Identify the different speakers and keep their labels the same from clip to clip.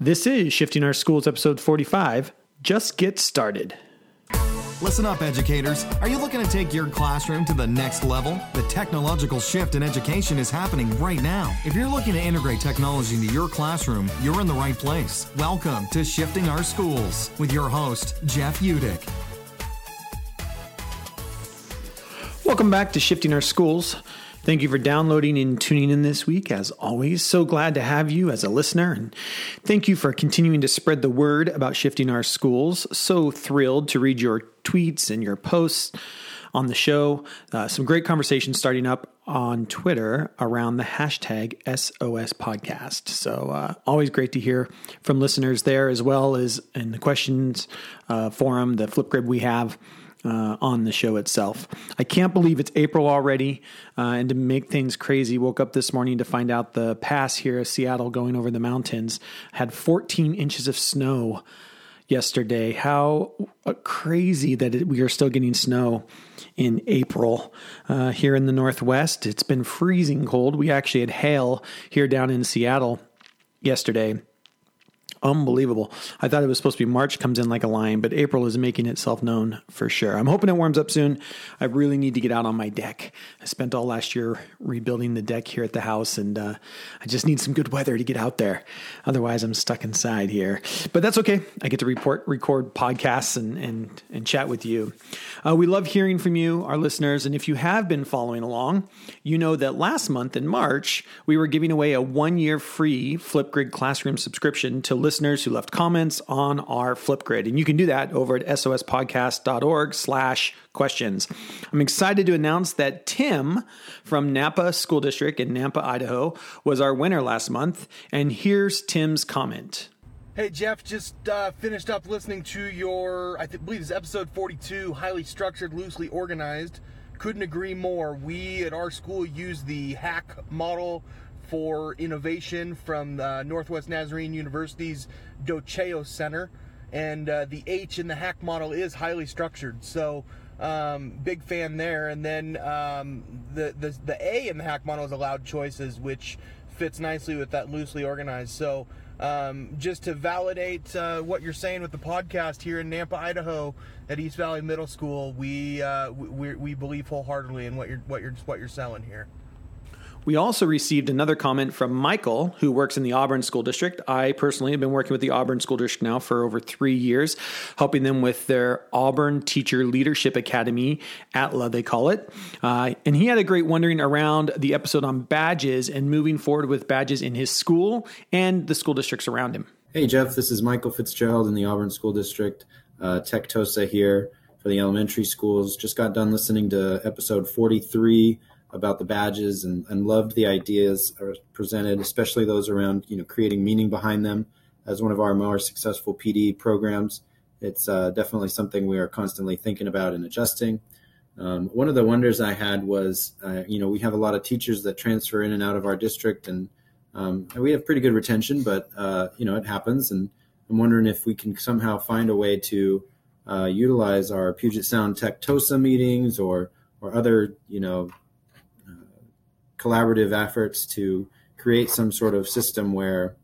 Speaker 1: This is Shifting Our Schools, episode 45. Just get started.
Speaker 2: Listen up, educators. Are you looking to take your classroom to the next level? The technological shift in education is happening right now. If you're looking to integrate technology into your classroom, you're in the right place. Welcome to Shifting Our Schools with your host, Jeff Utecht.
Speaker 1: Welcome back to Shifting Our Schools. Thank you for downloading and tuning in this week. As always, so glad to have you as a listener. And thank you for continuing to spread the word about shifting our schools. So thrilled to read your tweets and your posts on the show. Uh, some great conversations starting up on Twitter around the hashtag SOS podcast. So, uh, always great to hear from listeners there as well as in the questions uh, forum, the Flipgrid we have uh, on the show itself. I can't believe it's April already. Uh, and to make things crazy, woke up this morning to find out the pass here of Seattle going over the mountains had 14 inches of snow yesterday. How uh, crazy that it, we are still getting snow in April uh, here in the Northwest. It's been freezing cold. We actually had hail here down in Seattle yesterday. Unbelievable. I thought it was supposed to be March comes in like a lion, but April is making itself known for sure. I'm hoping it warms up soon. I really need to get out on my deck. I spent all last year rebuilding the deck here at the house, and uh, I just need some good weather to get out there. Otherwise, I'm stuck inside here. But that's okay. I get to report, record podcasts and, and, and chat with you. Uh, we love hearing from you, our listeners. And if you have been following along, you know that last month in March, we were giving away a one year free Flipgrid Classroom subscription to listeners who left comments on our Flipgrid. And you can do that over at sospodcast.org slash questions. I'm excited to announce that Tim from Nampa School District in Nampa, Idaho, was our winner last month. And here's Tim's comment.
Speaker 3: Hey Jeff, just uh, finished up listening to your, I th- believe it's episode 42, highly structured, loosely organized. Couldn't agree more. We at our school use the hack model for innovation from uh, Northwest Nazarene University's Doceo Center. And uh, the H in the hack model is highly structured. So, um, big fan there. And then um, the, the, the A in the hack model is allowed choices, which fits nicely with that loosely organized. So, um, just to validate uh, what you're saying with the podcast here in Nampa, Idaho, at East Valley Middle School, we uh, we, we believe wholeheartedly in what you're what you're what you're selling here.
Speaker 1: We also received another comment from Michael, who works in the Auburn School District. I personally have been working with the Auburn School District now for over three years, helping them with their Auburn Teacher Leadership Academy, ATLA, they call it. Uh, and he had a great wondering around the episode on badges and moving forward with badges in his school and the school districts around him.
Speaker 4: Hey, Jeff, this is Michael Fitzgerald in the Auburn School District. Uh, Tech TOSA here for the elementary schools. Just got done listening to episode 43 about the badges and, and loved the ideas presented, especially those around you know creating meaning behind them. As one of our more successful PD programs, it's uh, definitely something we are constantly thinking about and adjusting. Um, one of the wonders I had was, uh, you know, we have a lot of teachers that transfer in and out of our district, and, um, and we have pretty good retention, but uh, you know it happens. And I'm wondering if we can somehow find a way to uh, utilize our Puget Sound Tech TOSA meetings or or other you know collaborative efforts to create some sort of system where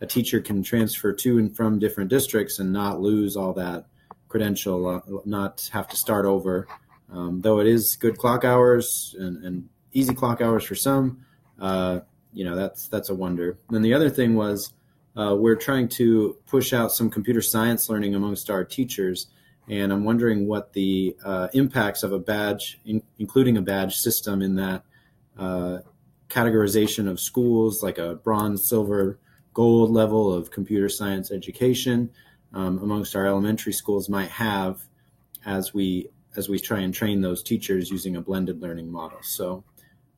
Speaker 4: a teacher can transfer to and from different districts and not lose all that credential, uh, not have to start over. Um, though it is good clock hours and, and easy clock hours for some, uh, you know that's that's a wonder. And then the other thing was uh, we're trying to push out some computer science learning amongst our teachers, and I'm wondering what the uh, impacts of a badge, in, including a badge system, in that uh, categorization of schools, like a bronze, silver, gold level of computer science education um, amongst our elementary schools might have as we as we try and train those teachers using a blended learning model. So,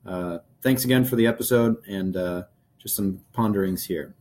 Speaker 4: uh, thanks again for the episode and uh, just some ponderings here.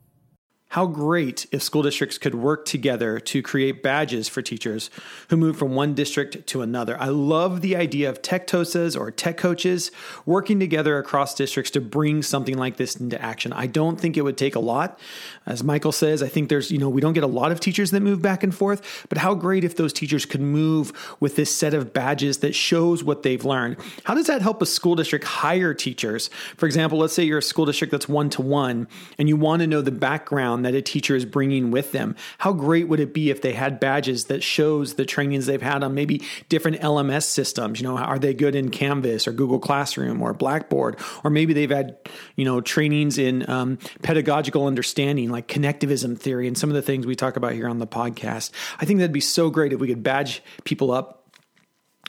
Speaker 1: How great if school districts could work together to create badges for teachers who move from one district to another. I love the idea of tech TOSAs or tech coaches working together across districts to bring something like this into action. I don't think it would take a lot. As Michael says, I think there's, you know, we don't get a lot of teachers that move back and forth, but how great if those teachers could move with this set of badges that shows what they've learned. How does that help a school district hire teachers? For example, let's say you're a school district that's one to one and you want to know the background that a teacher is bringing with them. How great would it be if they had badges that shows the trainings they've had on maybe different LMS systems? You know, are they good in Canvas or Google Classroom or Blackboard? Or maybe they've had, you know, trainings in um, pedagogical understanding like connectivism theory and some of the things we talk about here on the podcast. I think that'd be so great if we could badge people up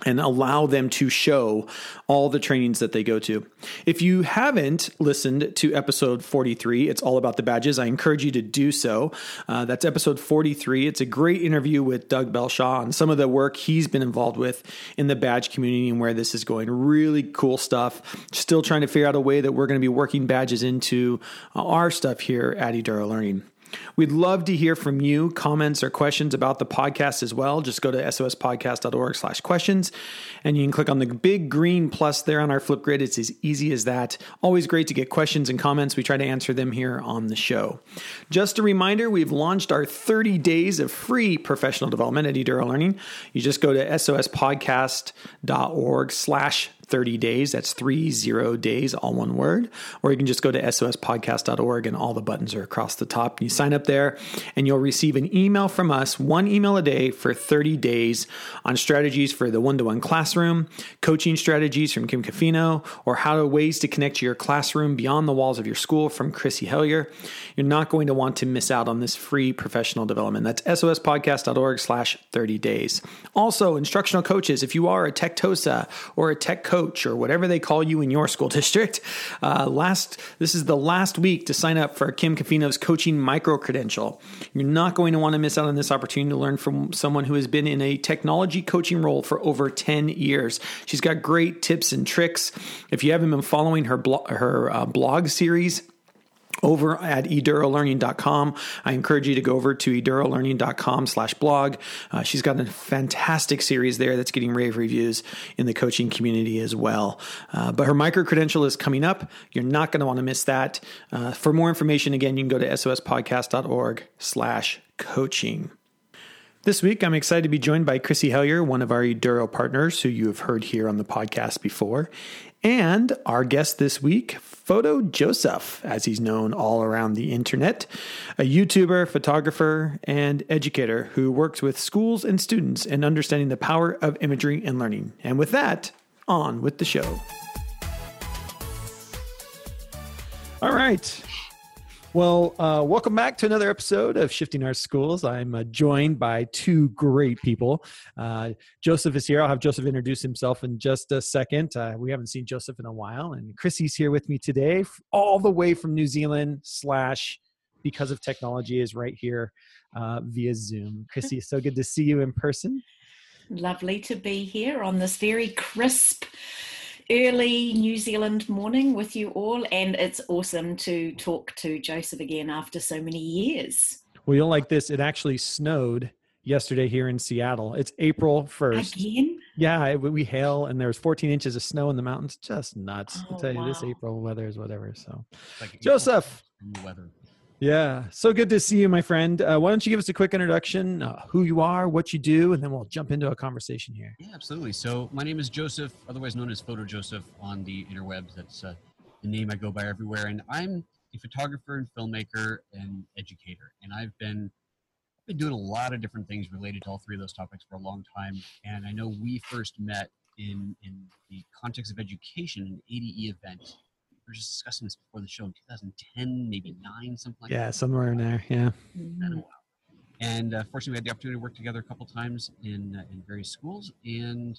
Speaker 1: and allow them to show all the trainings that they go to. If you haven't listened to episode 43, it's all about the badges. I encourage you to do so. Uh, that's episode 43. It's a great interview with Doug Belshaw and some of the work he's been involved with in the badge community and where this is going. Really cool stuff. Still trying to figure out a way that we're going to be working badges into our stuff here at Eduro Learning. We'd love to hear from you, comments or questions about the podcast as well. Just go to sospodcast.org slash questions and you can click on the big green plus there on our Flipgrid. It's as easy as that. Always great to get questions and comments. We try to answer them here on the show. Just a reminder, we've launched our 30 days of free professional development at Eduro Learning. You just go to sospodcast.org slash 30 days. That's three zero days, all one word. Or you can just go to sospodcast.org and all the buttons are across the top. You sign up there and you'll receive an email from us, one email a day for 30 days on strategies for the one to one classroom, coaching strategies from Kim Cofino, or how to ways to connect your classroom beyond the walls of your school from Chrissy Hellyer. You're not going to want to miss out on this free professional development. That's sospodcast.org slash 30 days. Also, instructional coaches, if you are a tech TOSA or a tech coach, coach or whatever they call you in your school district. Uh, last, this is the last week to sign up for Kim Cofino's coaching micro credential. You're not going to want to miss out on this opportunity to learn from someone who has been in a technology coaching role for over 10 years. She's got great tips and tricks. If you haven't been following her blog, her uh, blog series, over at edurolearning.com. I encourage you to go over to edurolearning.com slash blog. Uh, she's got a fantastic series there that's getting rave reviews in the coaching community as well. Uh, but her micro credential is coming up. You're not going to want to miss that. Uh, for more information, again, you can go to sospodcast.org slash coaching. This week, I'm excited to be joined by Chrissy Hellyer, one of our Eduro partners who you have heard here on the podcast before. And our guest this week, Photo Joseph, as he's known all around the internet, a YouTuber, photographer, and educator who works with schools and students in understanding the power of imagery and learning. And with that, on with the show. All right. Well, uh, welcome back to another episode of Shifting Our Schools. I'm uh, joined by two great people. Uh, Joseph is here. I'll have Joseph introduce himself in just a second. Uh, we haven't seen Joseph in a while, and Chrissy's here with me today, all the way from New Zealand. Slash, because of technology, is right here uh, via Zoom. Chrissy, so good to see you in person.
Speaker 5: Lovely to be here on this very crisp early New Zealand morning with you all, and it's awesome to talk to Joseph again after so many years.
Speaker 1: Well, you'll like this. It actually snowed yesterday here in Seattle. It's April 1st.
Speaker 5: Again?
Speaker 1: Yeah, we hail and there's 14 inches of snow in the mountains. Just nuts.
Speaker 5: Oh,
Speaker 1: I tell you,
Speaker 5: wow.
Speaker 1: this April weather is whatever. So,
Speaker 6: Like
Speaker 1: Joseph.
Speaker 6: weather.
Speaker 1: Yeah, so good to see you, my friend. Uh, why don't you give us a quick introduction, uh, who you are, what you do, and then we'll jump into a conversation here.
Speaker 6: Yeah, absolutely. So my name is Joseph, otherwise known as Photo Joseph on the interwebs. That's uh, the name I go by everywhere, and I'm a photographer and filmmaker and educator. And I've been I've been doing a lot of different things related to all three of those topics for a long time. And I know we first met in in the context of education, an ADE event. We were just discussing this before the show in 2010, maybe nine, something like
Speaker 1: Yeah,
Speaker 6: that.
Speaker 1: somewhere in there. Yeah.
Speaker 6: been a. And uh, fortunately, we had the opportunity to work together a couple times in uh, in various schools. And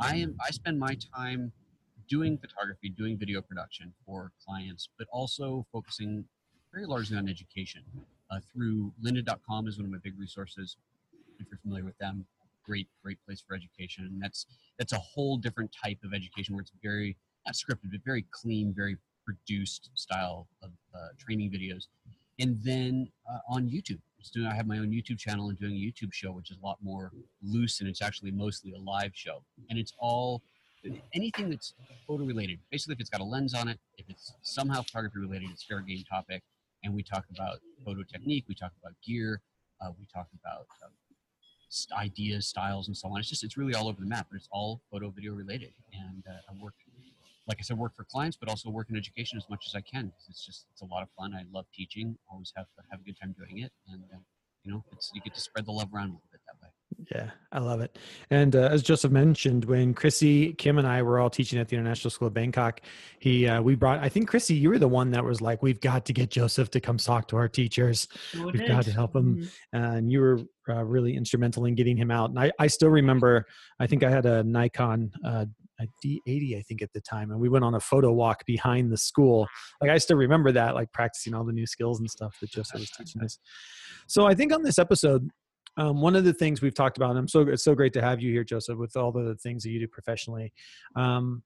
Speaker 6: I am I spend my time doing photography, doing video production for clients, but also focusing very largely on education. Uh, through lynda.com is one of my big resources. If you're familiar with them, great great place for education. And that's that's a whole different type of education where it's very not scripted, but very clean, very produced style of uh, training videos and then uh, on YouTube. Doing, I have my own YouTube channel and doing a YouTube show, which is a lot more loose, and it's actually mostly a live show. And it's all anything that's photo related. Basically, if it's got a lens on it, if it's somehow photography related, it's fair game topic. And we talk about photo technique, we talk about gear, uh, we talk about s- ideas, styles, and so on. It's just it's really all over the map, but it's all photo video related. And uh, I work like I said, work for clients, but also work in education as much as I can. It's just it's a lot of fun. I love teaching. Always have have a good time doing it, and uh, you know, it's you get to spread the love around a little bit that way.
Speaker 1: Yeah, I love it. And uh, as Joseph mentioned, when Chrissy, Kim, and I were all teaching at the International School of Bangkok, he uh, we brought. I think Chrissy, you were the one that was like, "We've got to get Joseph to come talk to our teachers.
Speaker 5: Sure
Speaker 1: We've
Speaker 5: did.
Speaker 1: got to help him."
Speaker 5: Mhm.
Speaker 1: and you were uh, really instrumental in getting him out. And I, I still remember, I think I had a Nikon uh, a D80, I think at the time, and we went on a photo walk behind the school. Like I still remember that, like practicing all the new skills and stuff that Joseph was teaching us. So I think on this episode, um, one of the things we've talked about, and I'm so it's so great to have you here, Joseph, with all the things that you do professionally. Um,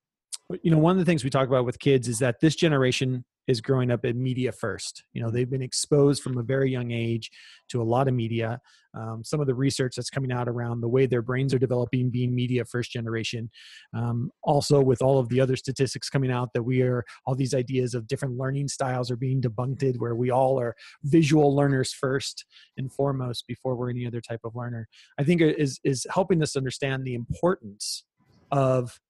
Speaker 1: you know, one of the things we talk about with kids is that this generation is growing up in media first. You know, they've been exposed from a very young age to a lot of media. Um, some of the research that's coming out around the way their brains are developing, being media first generation. Um, also, with all of the other statistics coming out, that we are all these ideas of different learning styles are being debunked, where we all are visual learners first and foremost before we're any other type of learner. I think it is is helping us understand the importance of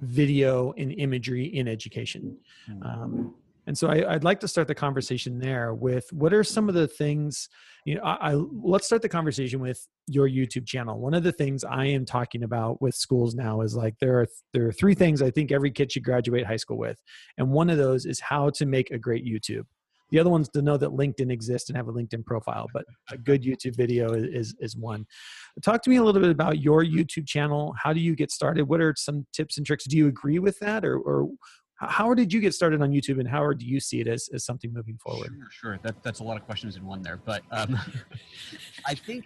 Speaker 1: video and imagery in education. Um, and so I, I'd like to start the conversation there with what are some of the things, you know, I, I let's start the conversation with your YouTube channel. One of the things I am talking about with schools now is like there are there are three things I think every kid should graduate high school with, and one of those is how to make a great YouTube. The other one's to know that LinkedIn exists and have a LinkedIn profile, but a good YouTube video is is one. Talk to me a little bit about your YouTube channel. How do you get started? What are some tips and tricks? Do you agree with that, or or how did you get started on YouTube, and how do you see it as, as something moving forward?
Speaker 6: Sure, sure. That, that's a lot of questions in one there, but um, I think.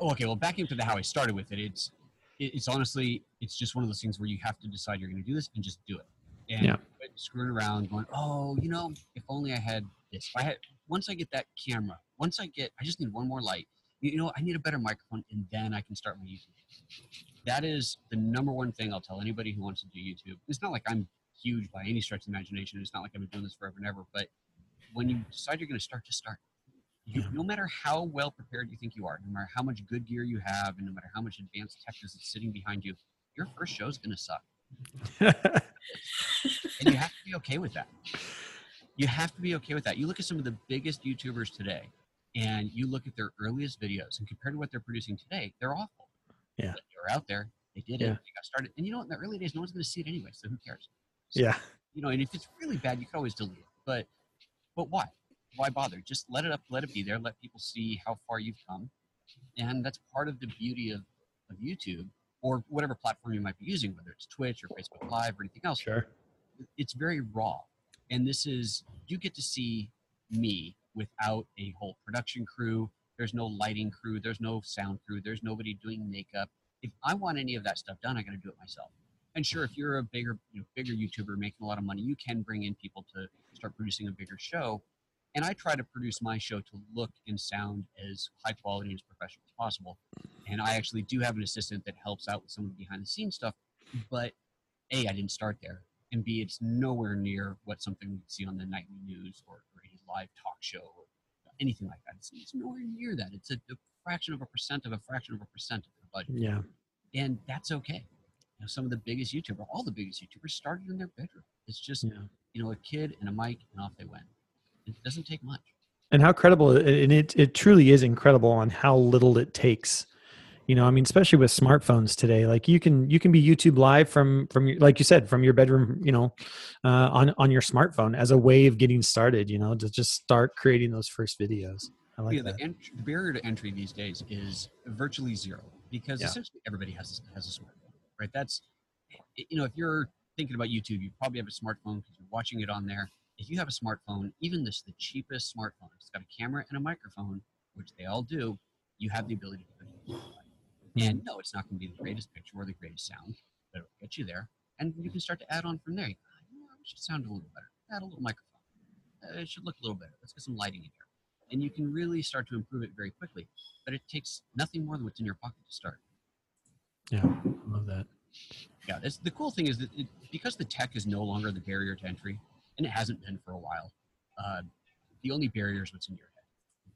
Speaker 6: oh, Okay, well, back into the how I started with it, it's it's honestly it's just one of those things where you have to decide you're going to do this and just do it. And
Speaker 1: Yeah.
Speaker 6: screwing around, going, oh, you know, if only I had this. If I had once I get that camera, once I get, I just need one more light. You you know, I need a better microphone, and then I can start my YouTube. That is the number one thing I'll tell anybody who wants to do YouTube. It's not like I'm huge by any stretch of the imagination. It's not like I've been doing this forever and ever. But when you decide you're going to start, just start. You. No matter how well prepared you think you are, no matter how much good gear you have, and no matter how much advanced tech is sitting behind you, your first show is going to suck. And you have to be okay with that. You have to be okay with that. You look at some of the biggest YouTubers today, and you look at their earliest videos, and compared to what they're producing today, they're awful.
Speaker 1: Yeah.
Speaker 6: But they're out there. They did
Speaker 1: Yeah.
Speaker 6: it. They got started. And you know what? In the early days, no one's going to see it anyway, so who cares? So,
Speaker 1: yeah,
Speaker 6: You know, and if it's really bad, you can always delete it. But, but why? Why bother? Just let it up. Let it be there. Let people see how far you've come, and that's part of the beauty of, of YouTube or whatever platform you might be using, whether it's Twitch or Facebook Live or anything else
Speaker 1: sure.
Speaker 6: it's very raw and this is you get to see me without a whole production crew there's no lighting crew there's no sound crew there's nobody doing makeup if i want any of that stuff done i got to do it myself and sure if you're a bigger you know bigger youtuber making a lot of money you can bring in people to start producing a bigger show and i try to produce my show to look and sound as high quality and as professional as possible and i actually do have an assistant that helps out with some of the behind the scenes stuff but a i didn't start there and B, it's nowhere near what something we'd see on the nightly news or, or any live talk show or anything like that. It's, it's nowhere near that. It's a, a fraction of a percent of a fraction of a percent of their budget,
Speaker 1: Yeah,
Speaker 6: and that's okay. Know, some of the biggest YouTubers, all the biggest YouTubers, started in their bedroom. It's just
Speaker 1: yeah.
Speaker 6: you know a kid and a mic, and off they went. It doesn't take much.
Speaker 1: And how credible, and it it truly is incredible on how little it takes. You know, I mean, especially with smartphones today, like you can you can be YouTube live from from your, like you said from your bedroom, you know, uh, on on your smartphone as a way of getting started. You know, to just start creating those first videos. I like
Speaker 6: yeah,
Speaker 1: that.
Speaker 6: the, ent- the barrier to entry these days is virtually zero because
Speaker 1: Yeah.
Speaker 6: essentially everybody has a, has a smartphone, right? That's you know if you're thinking about YouTube, you probably have a smartphone because you're watching it on there. If you have a smartphone, even this the cheapest smartphone, it's got a camera and a microphone, which they all do. You have the ability to put it in. And no, it's not going to be the greatest picture or the greatest sound, but it'll get you there, and you can start to add on from there. You "Ah, you know, it should sound a little better. Add a little microphone. Uh, it should look a little better. Let's get some lighting in here and you can really start to improve it very quickly. But it takes nothing more than what's in your pocket to start.
Speaker 1: Yeah, I love that.
Speaker 6: Yeah, the cool thing is that it, because the tech is no longer the barrier to entry, and it hasn't been for a while, uh, the only barrier is what's in your head.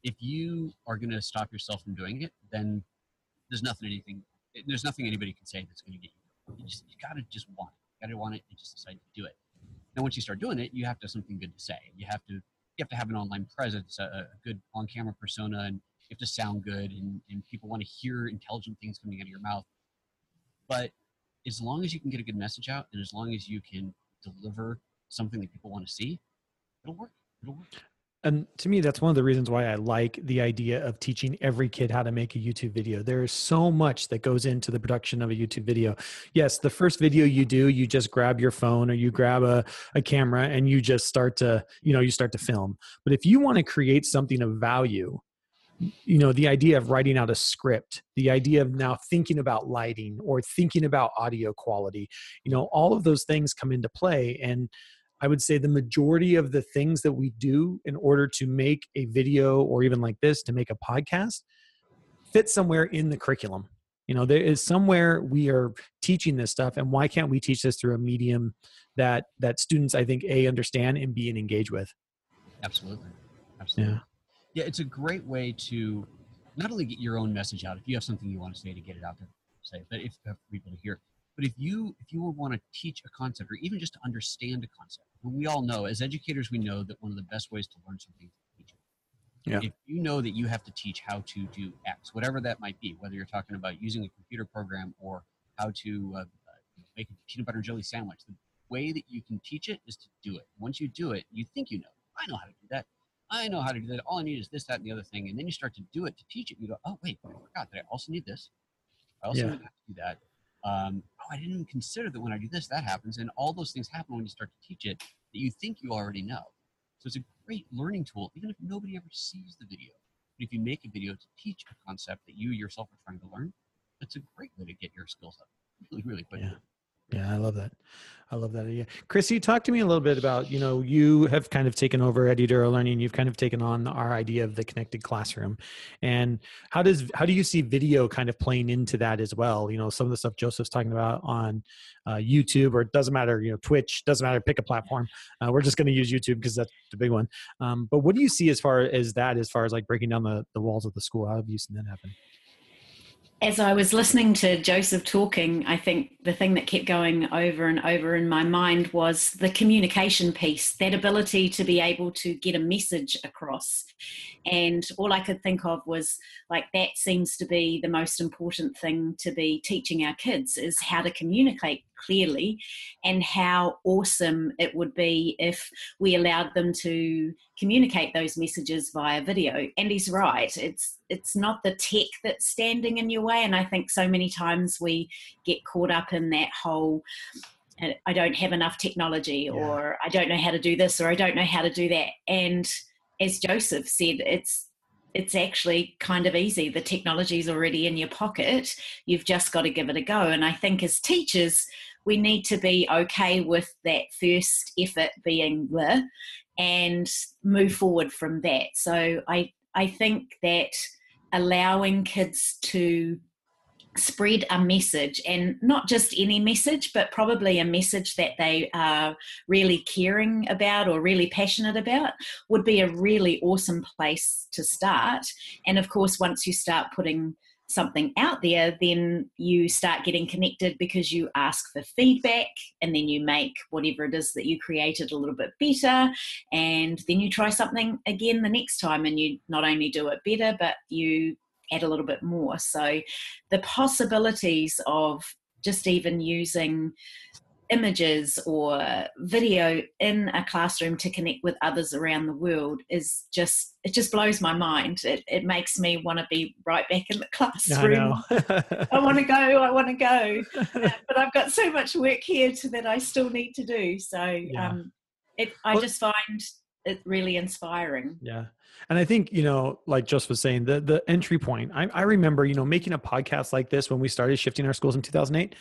Speaker 6: If you are going to stop yourself from doing it, then there's nothing anything there's nothing anybody can say that's going to get you. You just you got to just want I gotta want it. I just decide to do it. Now, once you start doing it, you have to have something good to say. You have to you have to have an online presence, a, a good on-camera persona, and you have to sound good, and, and people want to hear intelligent things coming out of your mouth. But as long as you can get a good message out, and as long as you can deliver something that people want to see, it'll work. It'll work.
Speaker 1: And to me that's one of the reasons why i like the idea of teaching every kid how to make a youtube video. There is so much that goes into the production of a youtube video. Yes the first video you do you just grab your phone or you grab a, a camera and you just start to you know you start to film. But if you want to create something of value you know the idea of writing out a script the idea of now thinking about lighting or thinking about audio quality you know all of those things come into play and I would say the majority of the things that we do in order to make a video or even like this to make a podcast fit somewhere in the curriculum. You know, there is somewhere we are teaching this stuff, and why can't we teach this through a medium that that students I think a understand and b and engage with?
Speaker 6: Absolutely, absolutely. Yeah, yeah. It's a great way to not only get your own message out if you have something you want to say to get it out there, say, but if for people to hear, but if you if you want to teach a concept or even just to understand a concept, we all know as educators we know that one of the best ways to learn something is to teach it. Yeah. If you know that you have to teach how to do X, whatever that might be, whether you're talking about using a computer program or how to uh, make a peanut butter and jelly sandwich, the way that you can teach it is to do it. Once you do it, you think you know. I know how to do that. I know how to do that. All I need is this, that, and the other thing. And then you start to do it to teach it. You go, oh, wait, I forgot that I also need this. I also yeah. need to do that um, oh, I didn't even consider that when I do this, that happens. And all those things happen when you start to teach it that you think you already know. So it's a great learning tool, even if nobody ever sees the video. But if you make a video to teach a concept that you yourself are trying to learn, it's a great way to get your skills up really, really quickly.
Speaker 1: Yeah. Yeah, I love that. I love that idea. Chrissy, talk to me a little bit about, you know, you have kind of taken over Eduduro Learning. You've kind of taken on our idea of the connected classroom. And how does how do you see video kind of playing into that as well? You know, some of the stuff Joseph's talking about on uh, YouTube, or it doesn't matter, you know, Twitch, doesn't matter, pick a platform. Uh, we're just going to use YouTube because that's the big one. Um, but what do you see as far as that, as far as like breaking down the, the walls of the school? How have you seen that happen?
Speaker 5: As I was listening to Joseph talking, I think the thing that kept going over and over in my mind was the communication piece, that ability to be able to get a message across. And all I could think of was like, that seems to be the most important thing to be teaching our kids is how to communicate clearly and how awesome it would be if we allowed them to communicate those messages via video and he's right it's it's not the tech that's standing in your way and i think so many times we get caught up in that whole uh, I don't have enough technology, yeah. or I don't know how to do this, or I don't know how to do that. And as Joseph said, it's it's actually kind of easy. The technology is already in your pocket. You've just got to give it a go. And I think as teachers, we need to be okay with that first effort being the and move forward from that. So I I think that allowing kids to spread a message and not just any message but probably a message that they are really caring about or really passionate about would be a really awesome place to start. And of course once you start putting something out there, then you start getting connected because you ask for feedback and then you make whatever it is that you created a little bit better. And then you try something again the next time and you not only do it better, but you add a little bit more. So the possibilities of just even using images or video in a classroom to connect with others around the world is just it just blows my mind. It, it makes me want to be right back in the classroom. I, I want to go i want to go. Uh, but i've got so much work here to, that i still need to do. So yeah. um, it, i well, just find it really inspiring.
Speaker 1: Yeah. And i think you know like just was saying the the entry point I, I remember you know making a podcast like this when we started shifting our schools in 2008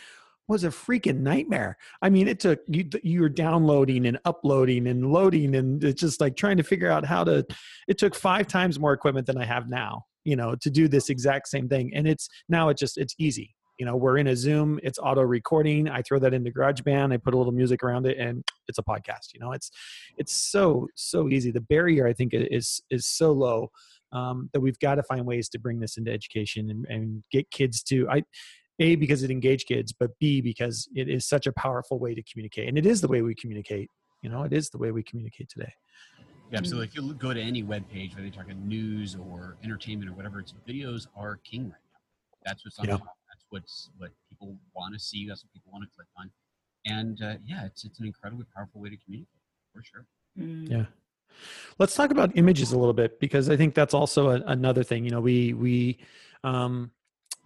Speaker 1: was a freaking nightmare. I mean, it took you you were downloading and uploading and loading and it's just like trying to figure out how to it took five times more equipment than I have now, you know, to do this exact same thing. And it's now it's just it's easy. You know, we're in a Zoom, it's auto recording. I throw that into GarageBand, I put a little music around it and it's a podcast. You know, it's it's so so easy. The barrier I think is is so low um, that we've got to find ways to bring this into education and, and get kids to I a because it engaged kids but b because it is such a powerful way to communicate and it is the way we communicate you know it is the way we communicate today
Speaker 6: yeah, so if you go to any web page, whether you're talking news or entertainment or whatever, it's videos are king right now. That's what's on
Speaker 1: Yeah.
Speaker 6: That's what's what people want to see. That's what people want to click on. And uh, yeah, it's it's an incredibly powerful way to communicate for sure.
Speaker 5: Mm.
Speaker 1: Yeah. Let's talk about images a little bit because I think that's also a, another thing. You know, we we um, you-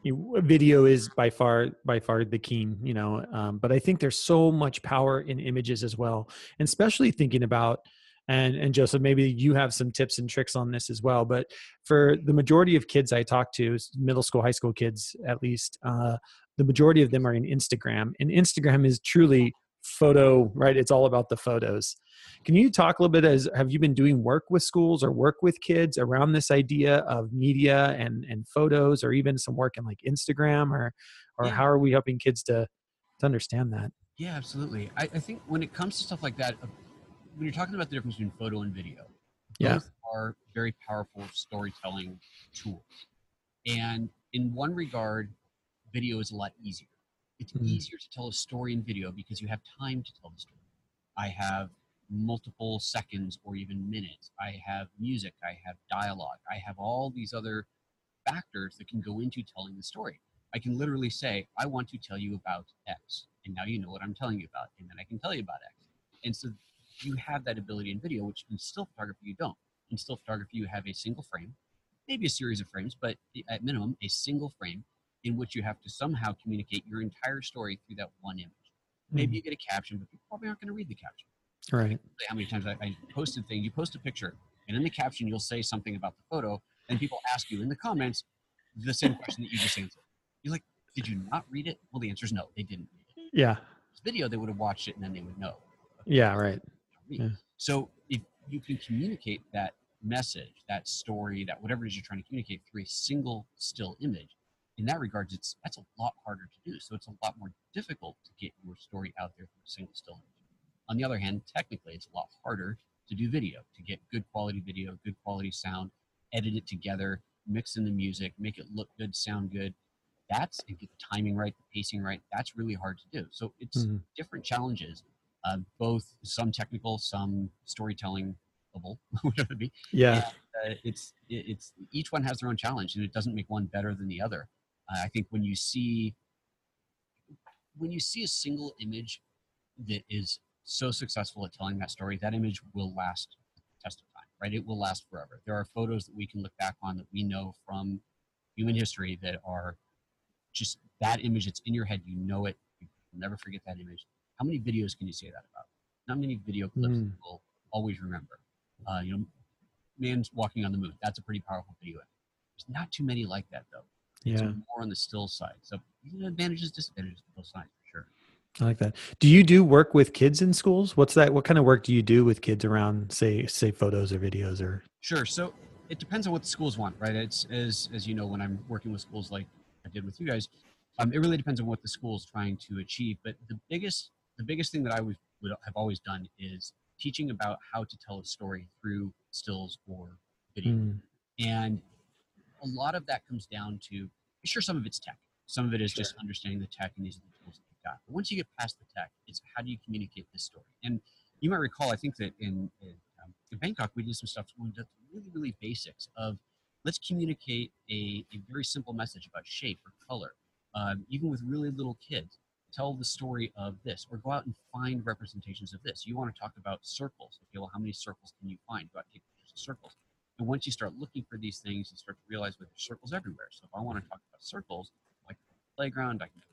Speaker 1: video is by far by far the king. You know, um, but I think there's so much power in images as well, and especially thinking about. And, and Joseph, maybe you have some tips and tricks on this as well. But for the majority of kids I talk to, middle school, high school kids at least, uh, the majority of them are in Instagram, and Instagram is truly photo. Right? It's all about the photos. Can you talk a little bit as have you been doing work with schools or work with kids around this idea of media and and photos or even some work in like Instagram or or
Speaker 6: Yeah.
Speaker 1: how are we helping kids to to understand that?
Speaker 6: Yeah, absolutely. I, I think when it comes to stuff like that, uh, when you're talking about the difference between photo and video,
Speaker 1: Yeah.
Speaker 6: both are very powerful storytelling tools. And in one regard, video is a lot easier. It's
Speaker 1: Mhm.
Speaker 6: easier to tell a story in video because you have time to tell the story. I have multiple seconds or even minutes. I have music. I have dialogue. I have all these other factors that can go into telling the story. I can literally say, I want to tell you about X. And now you know what I'm telling you about. And then I can tell you about X. And so you have that ability in video, which in still photography you don't. In still photography, you have a single frame, maybe a series of frames, but at minimum, a single frame in which you have to somehow communicate your entire story through that one image. Maybe mm-hmm. you get a caption, but people probably aren't going to read the caption.
Speaker 1: Right.
Speaker 6: How many times I, I posted things? You post a picture, and in the caption, you'll say something about the photo, and people ask you in the comments the same question that you just answered. You're like, did you not read it? Well, the answer is no, they didn't read it.
Speaker 1: Yeah.
Speaker 6: This video, they would have watched it, and then they would know.
Speaker 1: Yeah, right. Yeah.
Speaker 6: So if you can communicate that message, that story, that whatever it is you're trying to communicate through a single still image, in that regards, it's that's a lot harder to do. So it's a lot more difficult to get your story out there through a single still image. On the other hand, technically, it's a lot harder to do video, to get good quality video, good quality sound, edit it together, mix in the music, make it look good, sound good. That's and get the timing right, the pacing right. That's really hard to do. So it's
Speaker 1: Mhm.
Speaker 6: different challenges uh, both some technical, some storytelling level, whatever it be.
Speaker 1: Yeah.
Speaker 6: Uh, it's it's each one has their own challenge, and it doesn't make one better than the other. I think when you see when you see a single image that is so successful at telling that story, that image will last the test of time, right? It will last forever. There are photos that we can look back on that we know from human history that are just that image that's in your head. You know it. You'll never forget that image. How many videos can you say that about? Not many video clips
Speaker 1: Mm.
Speaker 6: we'll always remember. Uh, you know, man's walking on the moon. That's a pretty powerful video. There's not too many like that though. It's
Speaker 1: Yeah.
Speaker 6: more on the still side. So advantages, disadvantages both sides for sure.
Speaker 1: I like that. Do you do work with kids in schools? What's that? What kind of work do you do with kids around, say, say photos or videos or?
Speaker 6: Sure. So it depends on what the schools want, right? It's as as you know, when I'm working with schools like I did with you guys, um, it really depends on what the school is trying to achieve. But the biggest the biggest thing that I would, would have always done is teaching about how to tell a story through stills or video.
Speaker 1: Mm,
Speaker 6: And a lot of that comes down to sure some of it's tech. Some of it is just understanding the tech and these are the tools that you've got. But once you get past the tech, it's how do you communicate this story? And you might recall, I think that in, in, um, in Bangkok, we did some stuff we did really, really basics of let's communicate a, a very simple message about shape or color, um, even with really little kids. Tell the story of this, or go out and find representations of this. You want to talk about circles. Okay, well, how many circles can you find? Go out and take pictures of circles. And once you start looking for these things, you start to realize that there's circles everywhere. So if I want to talk about circles, like playground, I can go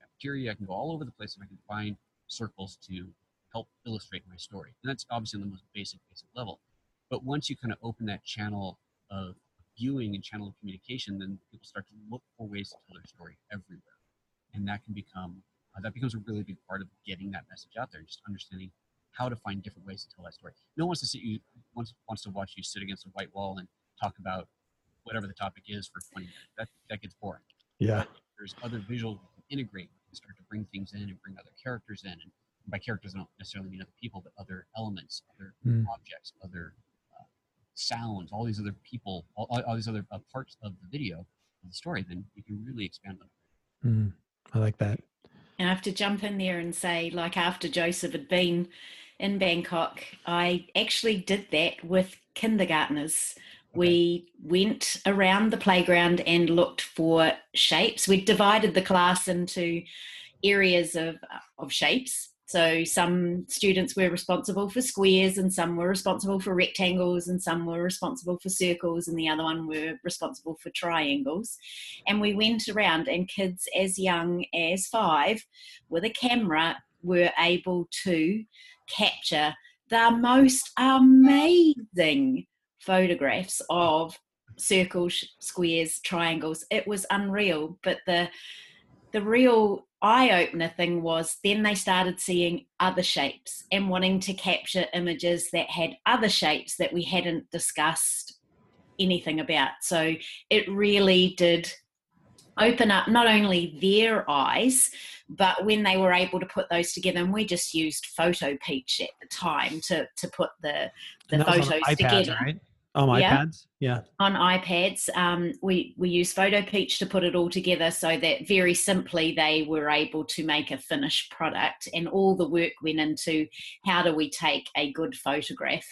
Speaker 6: cafeteria, I can go all over the place and I can find circles to help illustrate my story. And that's obviously on the most basic, basic level. But once you kind of open that channel of viewing and channel of communication, then people start to look for ways to tell their story everywhere. And that can become uh, that becomes a really big part of getting that message out there, just understanding how to find different ways to tell that story. No one wants to sit you wants wants to watch you sit against a white wall and talk about whatever the topic is for 20 minutes. That that gets boring.
Speaker 1: yeah.
Speaker 6: There's other visual you can integrate and start to bring things in and bring other characters in. And by characters, I don't necessarily mean other people, but other elements, other
Speaker 1: Mm.
Speaker 6: objects, other uh, sounds, all these other people, all, all all these other uh, parts of the video of the story. Then you can really expand on it.
Speaker 1: Mm, I like that.
Speaker 5: And I have to jump in there and say, like after Joseph had been in Bangkok, I actually did that with kindergartners. Okay. We went around the playground and looked for shapes. We divided the class into areas of, of shapes so some students were responsible for squares and some were responsible for rectangles and some were responsible for circles and the other one were responsible for triangles. And we went around and kids as young as five with a camera were able to capture the most amazing photographs of circles, squares, triangles. It was unreal. But the the real eye opener thing was then they started seeing other shapes and wanting to capture images that had other shapes that we hadn't discussed anything about. So it really did open up not only their eyes, but when they were able to put those together, and we just used Photo Peach at the time to to put the the photos iPad, together. Right?
Speaker 1: On iPads, yeah.
Speaker 5: On iPads, um, we we use Photo Peach to put it all together, so that very simply they were able to make a finished product, and all the work went into how do we take a good photograph.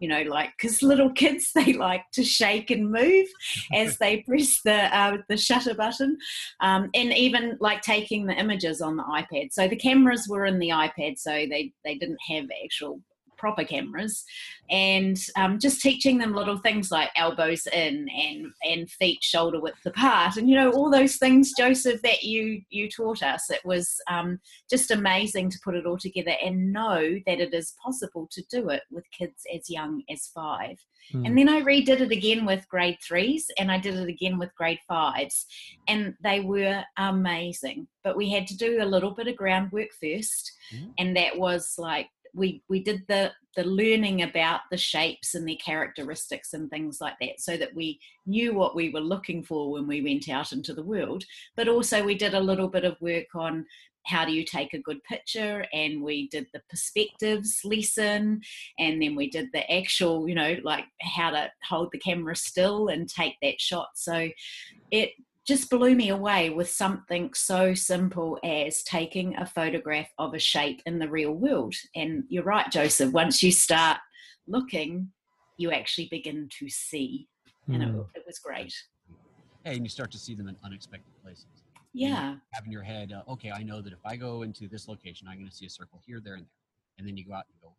Speaker 5: You know, like because little kids they like to shake and move as they press the uh, the shutter button, um, and even like taking the images on the iPad. So the cameras were in the iPad, so they they didn't have actual proper cameras and um, just teaching them little things like elbows in and and feet shoulder width apart and you know all those things joseph that you you taught us it was um, just amazing to put it all together and know that it is possible to do it with kids as young as five mm. and then i redid it again with grade threes and i did it again with grade fives and they were amazing but we had to do a little bit of groundwork first mm. and that was like we we did the the learning about the shapes and their characteristics and things like that so that we knew what we were looking for when we went out into the world. But also we did a little bit of work on how do you take a good picture? And we did the perspectives lesson. And then we did the actual you know like how to hold the camera still and take that shot. So it just blew me away with something so simple as taking a photograph of a shape in the real world. And you're right, Joseph, once you start looking, you actually begin to see. Mm. And it, hmm. it, was great.
Speaker 6: Yeah, and you start to see them in unexpected places.
Speaker 5: Yeah.
Speaker 6: You have in your head, uh, okay, I know that if I go into this location, I'm going to see a circle here, there, and there. And then you go out and go,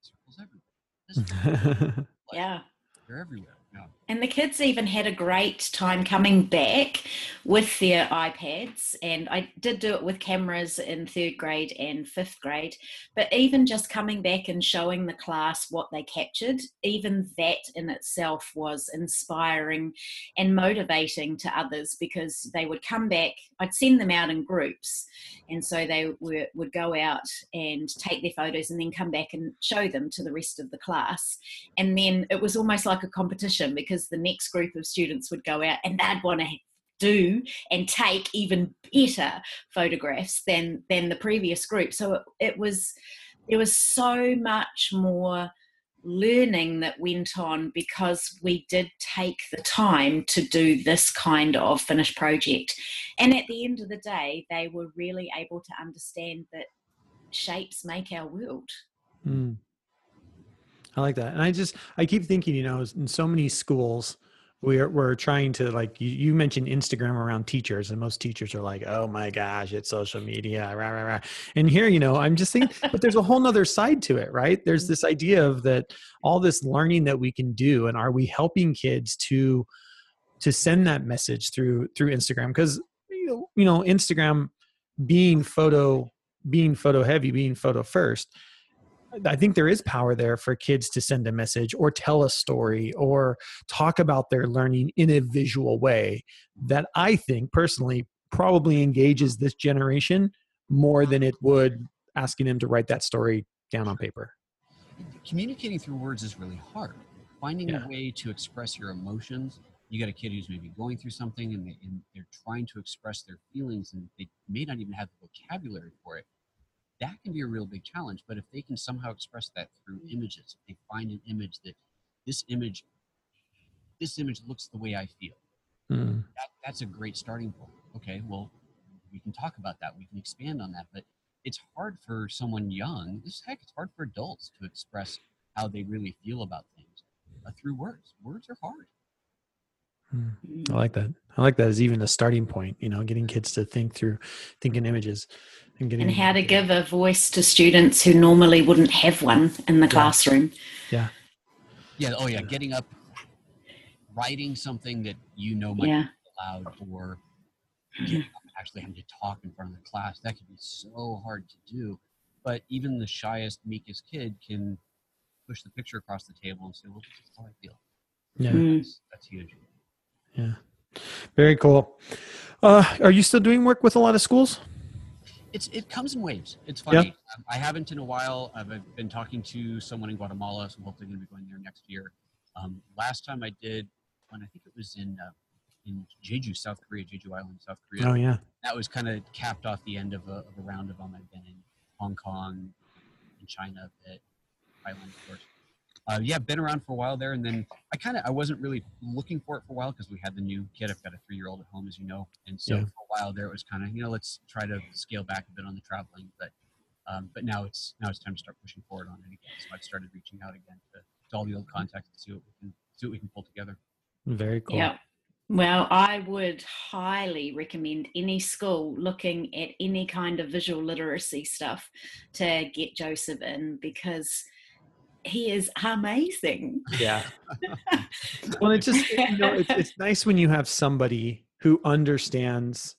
Speaker 6: circles
Speaker 5: everywhere. yeah.
Speaker 6: They're everywhere.
Speaker 5: And the kids even had a great time coming back with their iPads. And I did do it with cameras in third grade and fifth grade. But even just coming back and showing the class what they captured, even that in itself was inspiring and motivating to others because they would come back. I'd send them out in groups. And so they were, would go out and take their photos and then come back and show them to the rest of the class. And then it was almost like a competition because because the next group of students would go out and they'd want to do and take even better photographs than than the previous group. So it, it was there was so much more learning that went on because we did take the time to do this kind of finished project. And at the end of the day they were really able to understand that shapes make our world.
Speaker 1: Mm. I like that. And I just, I keep thinking, you know, in so many schools, we're, we're trying to like, you, you mentioned Instagram around teachers and most teachers are like, oh my gosh, it's social media. Rah, rah, rah. And here, you know, I'm just thinking, but there's a whole nother side to it, right? There's this idea of that all this learning that we can do. And are we helping kids to, to send that message through, through Instagram? Because, you know, Instagram being photo, being photo heavy, being photo first, I think there is power there for kids to send a message or tell a story or talk about their learning in a visual way that I think personally probably engages this generation more than it would asking them to write that story down on paper.
Speaker 6: Communicating through words is really hard. Finding yeah. a way to express your emotions. You got a kid who's maybe going through something and, they, and they're trying to express their feelings and they may not even have the vocabulary for it that can be a real big challenge. But if they can somehow express that through mm. images, if they find an image that this image, this image looks the way I feel, mm. that, that's a great starting point. Okay, well, we can talk about that we can expand on that but it's hard for someone young this heck it's hard for adults to express how they really feel about things uh, through words words are hard
Speaker 1: I like that. I like that as even a starting point, you know, getting kids to think through thinking images and getting
Speaker 5: and how to give a voice to students who normally wouldn't have one in the classroom.
Speaker 1: Yeah.
Speaker 6: yeah oh yeah getting up writing something that you know might
Speaker 5: Yeah.
Speaker 6: be allowed or getting up actually having to talk in front of the class that can be so hard to do but even the shyest meekest kid can push the picture across the table and say well this is how i feel
Speaker 1: Yeah.
Speaker 5: Mm.
Speaker 6: that's, that's huge
Speaker 1: Yeah. Very cool. Uh, are you still doing work with a lot of schools?
Speaker 6: it's it comes in waves it's funny um, i haven't in a while i've I've been talking to someone in guatemala so i'm hopefully going to be going there next year um, last time i did when i think it was in uh, in jeju south korea jeju island south korea
Speaker 1: Oh yeah.
Speaker 6: that was kind of capped off the end of a, of a round of them. I've been in Hong Kong, in China, a bit, Thailand, of course. Uh, yeah, been around for a while there, and then I kind of I wasn't really looking for it for a while because we had the new kid. I've got a three year old at home, as you know, and so
Speaker 1: Yeah.
Speaker 6: for a while there it was kind of you know let's try to scale back a bit on the traveling, but um, but now it's now it's time to start pushing forward on it again. So I've started reaching out again to, to all the old contacts and see what we can see what we can pull together.
Speaker 1: Very cool.
Speaker 5: Yeah. Well, I would highly recommend any school looking at any kind of visual literacy stuff to get Joseph in because he is amazing.
Speaker 1: Yeah. well, it's just you know, it's, it's nice when you have somebody who understands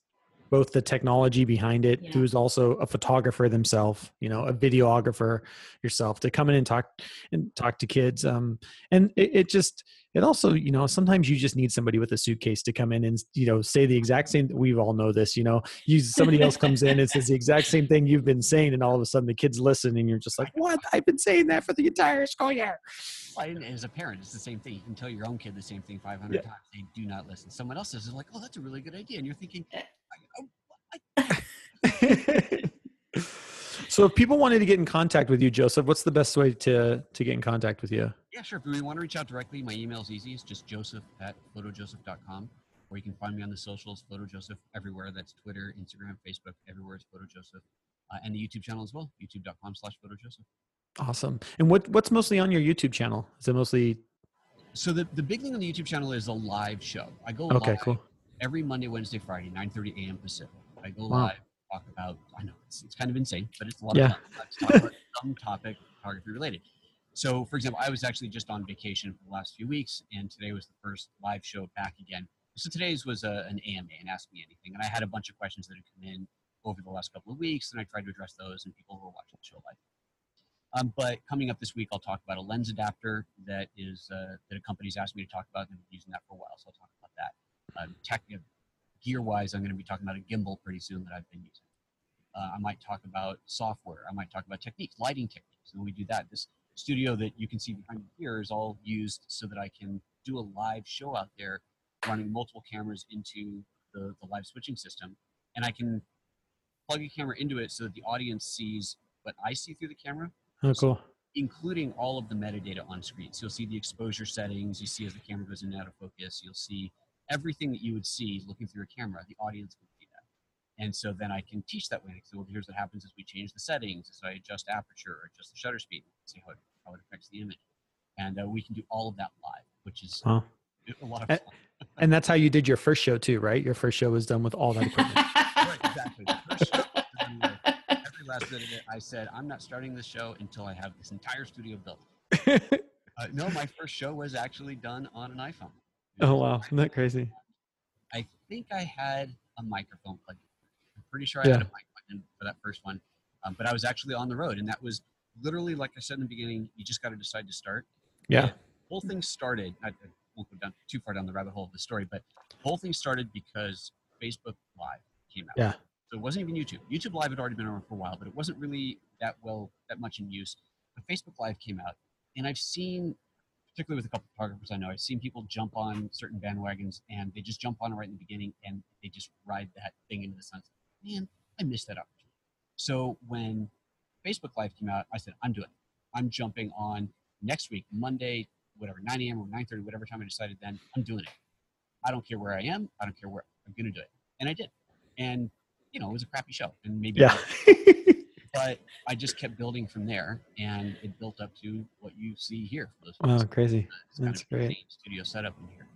Speaker 1: both the technology behind it,
Speaker 5: Yeah.
Speaker 1: who's also a photographer themselves, you know, a videographer yourself, to come in and talk and talk to kids. Um, and it, it just it also, you know, sometimes you just need somebody with a suitcase to come in and you know say the exact same. We all know this, you know. You somebody else comes in and says the exact same thing you've been saying, and all of a sudden the kids listen, and you're just like, "What? I've been saying that for the entire school year."
Speaker 6: Well, and as a parent, it's the same thing. You can tell your own kid the same thing 500
Speaker 1: Yeah.
Speaker 6: times. They do not listen. Someone else says, they're like, oh, that's a really good idea. And you're thinking,
Speaker 5: Uh,
Speaker 6: I, oh,
Speaker 1: so if people wanted to get in contact with you joseph what's the best way to to get in contact with you
Speaker 6: yeah, sure. If you want to reach out directly, my email is easy. It's just joseph at photojoseph.com. Or you can find me on the socials, PhotoJoseph, everywhere. That's Twitter, Instagram, Facebook, everywhere is PhotoJoseph. Uh, and the YouTube channel as well, youtube.com slash PhotoJoseph.
Speaker 1: awesome and what what's mostly on your youtube channel is it mostly
Speaker 6: So the, the big thing on the YouTube channel is a live show. I go
Speaker 1: okay
Speaker 6: live
Speaker 1: cool
Speaker 6: every Monday, Wednesday, Friday, 9.30 a.m. Pacific. I go
Speaker 1: Wow.
Speaker 6: live, talk about, I know, it's, it's kind of insane, but it's a lot
Speaker 1: Yeah.
Speaker 6: of fun. About some topic photography related. So, for example, I was actually just on vacation for the last few weeks, and today was the first live show back again. So today's was a, an AMA, and Ask Me Anything, and I had a bunch of questions that had come in over the last couple of weeks, and I tried to address those, and people who were watching the show live. Um, but coming up this week, I'll talk about a lens adapter that is uh, that a company's asked me to talk about, and I've been using that for a while, so I'll talk about that. Um, tech, gear wise, I'm going to be talking about a gimbal pretty soon that I've been using. Uh, I might talk about software. I might talk about techniques, lighting techniques. And when we do that, this studio that you can see behind me here is all used so that I can do a live show out there running multiple cameras into the, the live switching system. And I can plug a camera into it so that the audience sees what I see through the camera,
Speaker 1: oh cool
Speaker 6: including all of the metadata on screen. So you'll see the exposure settings, you see as the camera goes in and out of focus, you'll see everything that you would see looking through a camera, the audience would see that. And so then I can teach that way. So here's what happens as we change the settings, as I adjust aperture or adjust the shutter speed, see how it, how it affects the image. And uh, we can do all of that live, which is
Speaker 1: wow
Speaker 6: a lot of fun.
Speaker 1: and that's how you did your first show too right your first show was done with all that equipment
Speaker 6: Right, exactly. The first show, every last bit of it, I said, I'm not starting this show until I have this entire studio built. Uh, no, my first show was actually done on an iPhone.
Speaker 1: Oh wow isn't that crazy
Speaker 6: I think I had a microphone plugged. I'm pretty sure I had a
Speaker 1: Yeah.
Speaker 6: mic plugged for that first one. Um, but I was actually on the road, and that was literally, like I said in the beginning, you just got to decide to start.
Speaker 1: yeah
Speaker 6: The whole thing started, I, I won't go down too far down the rabbit hole of the story, but the whole thing started because Facebook Live came out.
Speaker 1: Yeah.
Speaker 6: So it wasn't even YouTube. YouTube Live had already been around for a while, but it wasn't really that well, that much in use. But Facebook Live came out, and I've seen, particularly with a couple of photographers I know, I've seen people jump on certain bandwagons and they just jump on it right in the beginning and they just ride that thing into the sunset. Man, I missed that opportunity. So when Facebook Live came out, I said, I'm doing it. I'm jumping on next week, Monday, whatever, 9 a.m. or 9.30, whatever time I decided then, I'm doing it. I don't care where I am. I don't care where I'm going to do it. And I did. And you know, it was a crappy show, and maybe.
Speaker 1: Yeah.
Speaker 6: But I just kept building from there, and it built up to what you see here.
Speaker 1: Wow, crazy.
Speaker 6: it's kind
Speaker 1: That's
Speaker 6: of
Speaker 1: great.
Speaker 6: Studio setup in here,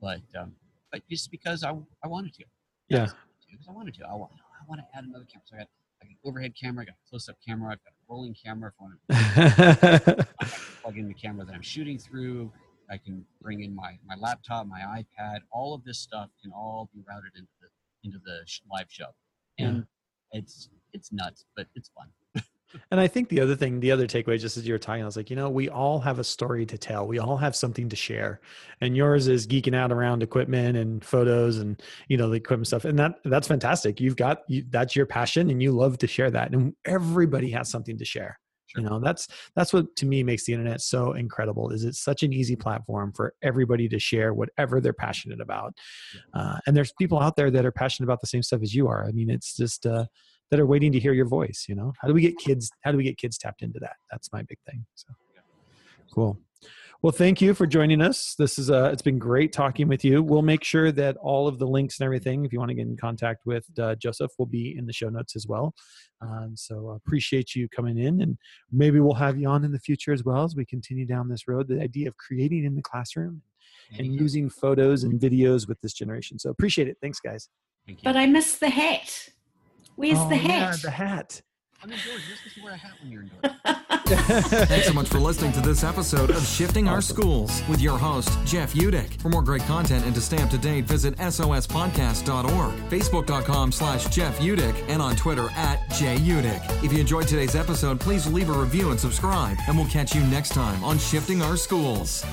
Speaker 6: but um, but just because I I wanted to.
Speaker 1: Yeah.
Speaker 6: Because I wanted to. I want I want to add another camera. So I got like an overhead camera, I got a close up camera, I've got a rolling camera. If I want to plug in the camera that I'm shooting through. I can bring in my my laptop, my iPad. All of this stuff can all be routed into the into the live show, and it's it's nuts, but it's fun.
Speaker 1: And I think the other thing, the other takeaway, just as you were talking, I was like, you know, we all have a story to tell. We all have something to share, and yours is geeking out around equipment and photos and you know the equipment stuff, and that that's fantastic. You've got you, that's your passion, and you love to share that, and everybody has something to share. You know, that's that's what to me makes the internet so incredible. Is it's such an easy platform for everybody to share whatever they're passionate about, uh, and there's people out there that are passionate about the same stuff as you are. I mean, it's just. Uh, that are waiting to hear your voice you know? How do we get kids how do we get kids tapped into that? That's my big thing so. Cool. Well thank you for joining us. This is uh it's been great talking with you. We'll make sure that all of the links and everything if you want to get in contact with uh, joseph will be in the show notes as well. Um, so uh, appreciate you coming in and maybe we'll have you on in the future as well as we continue down this road. The idea of creating in the classroom and using photos and videos with this generation. So appreciate it. Thanks guys.
Speaker 6: Thank you.
Speaker 5: But I missed the hat. Where's
Speaker 1: Oh,
Speaker 5: the
Speaker 1: yeah,
Speaker 5: hat?
Speaker 1: the hat
Speaker 6: I mean, George, you're supposed to wear a hat when you're indoors.
Speaker 2: Thanks so much for listening to this episode of Shifting Our Schools with your host, Jeff Utecht. For more great content and to stay up to date, visit sospodcast.org, facebook.com slash Jeff Utecht, and on Twitter at JUtecht. If you enjoyed today's episode, please leave a review and subscribe, and we'll catch you next time on Shifting Our Schools.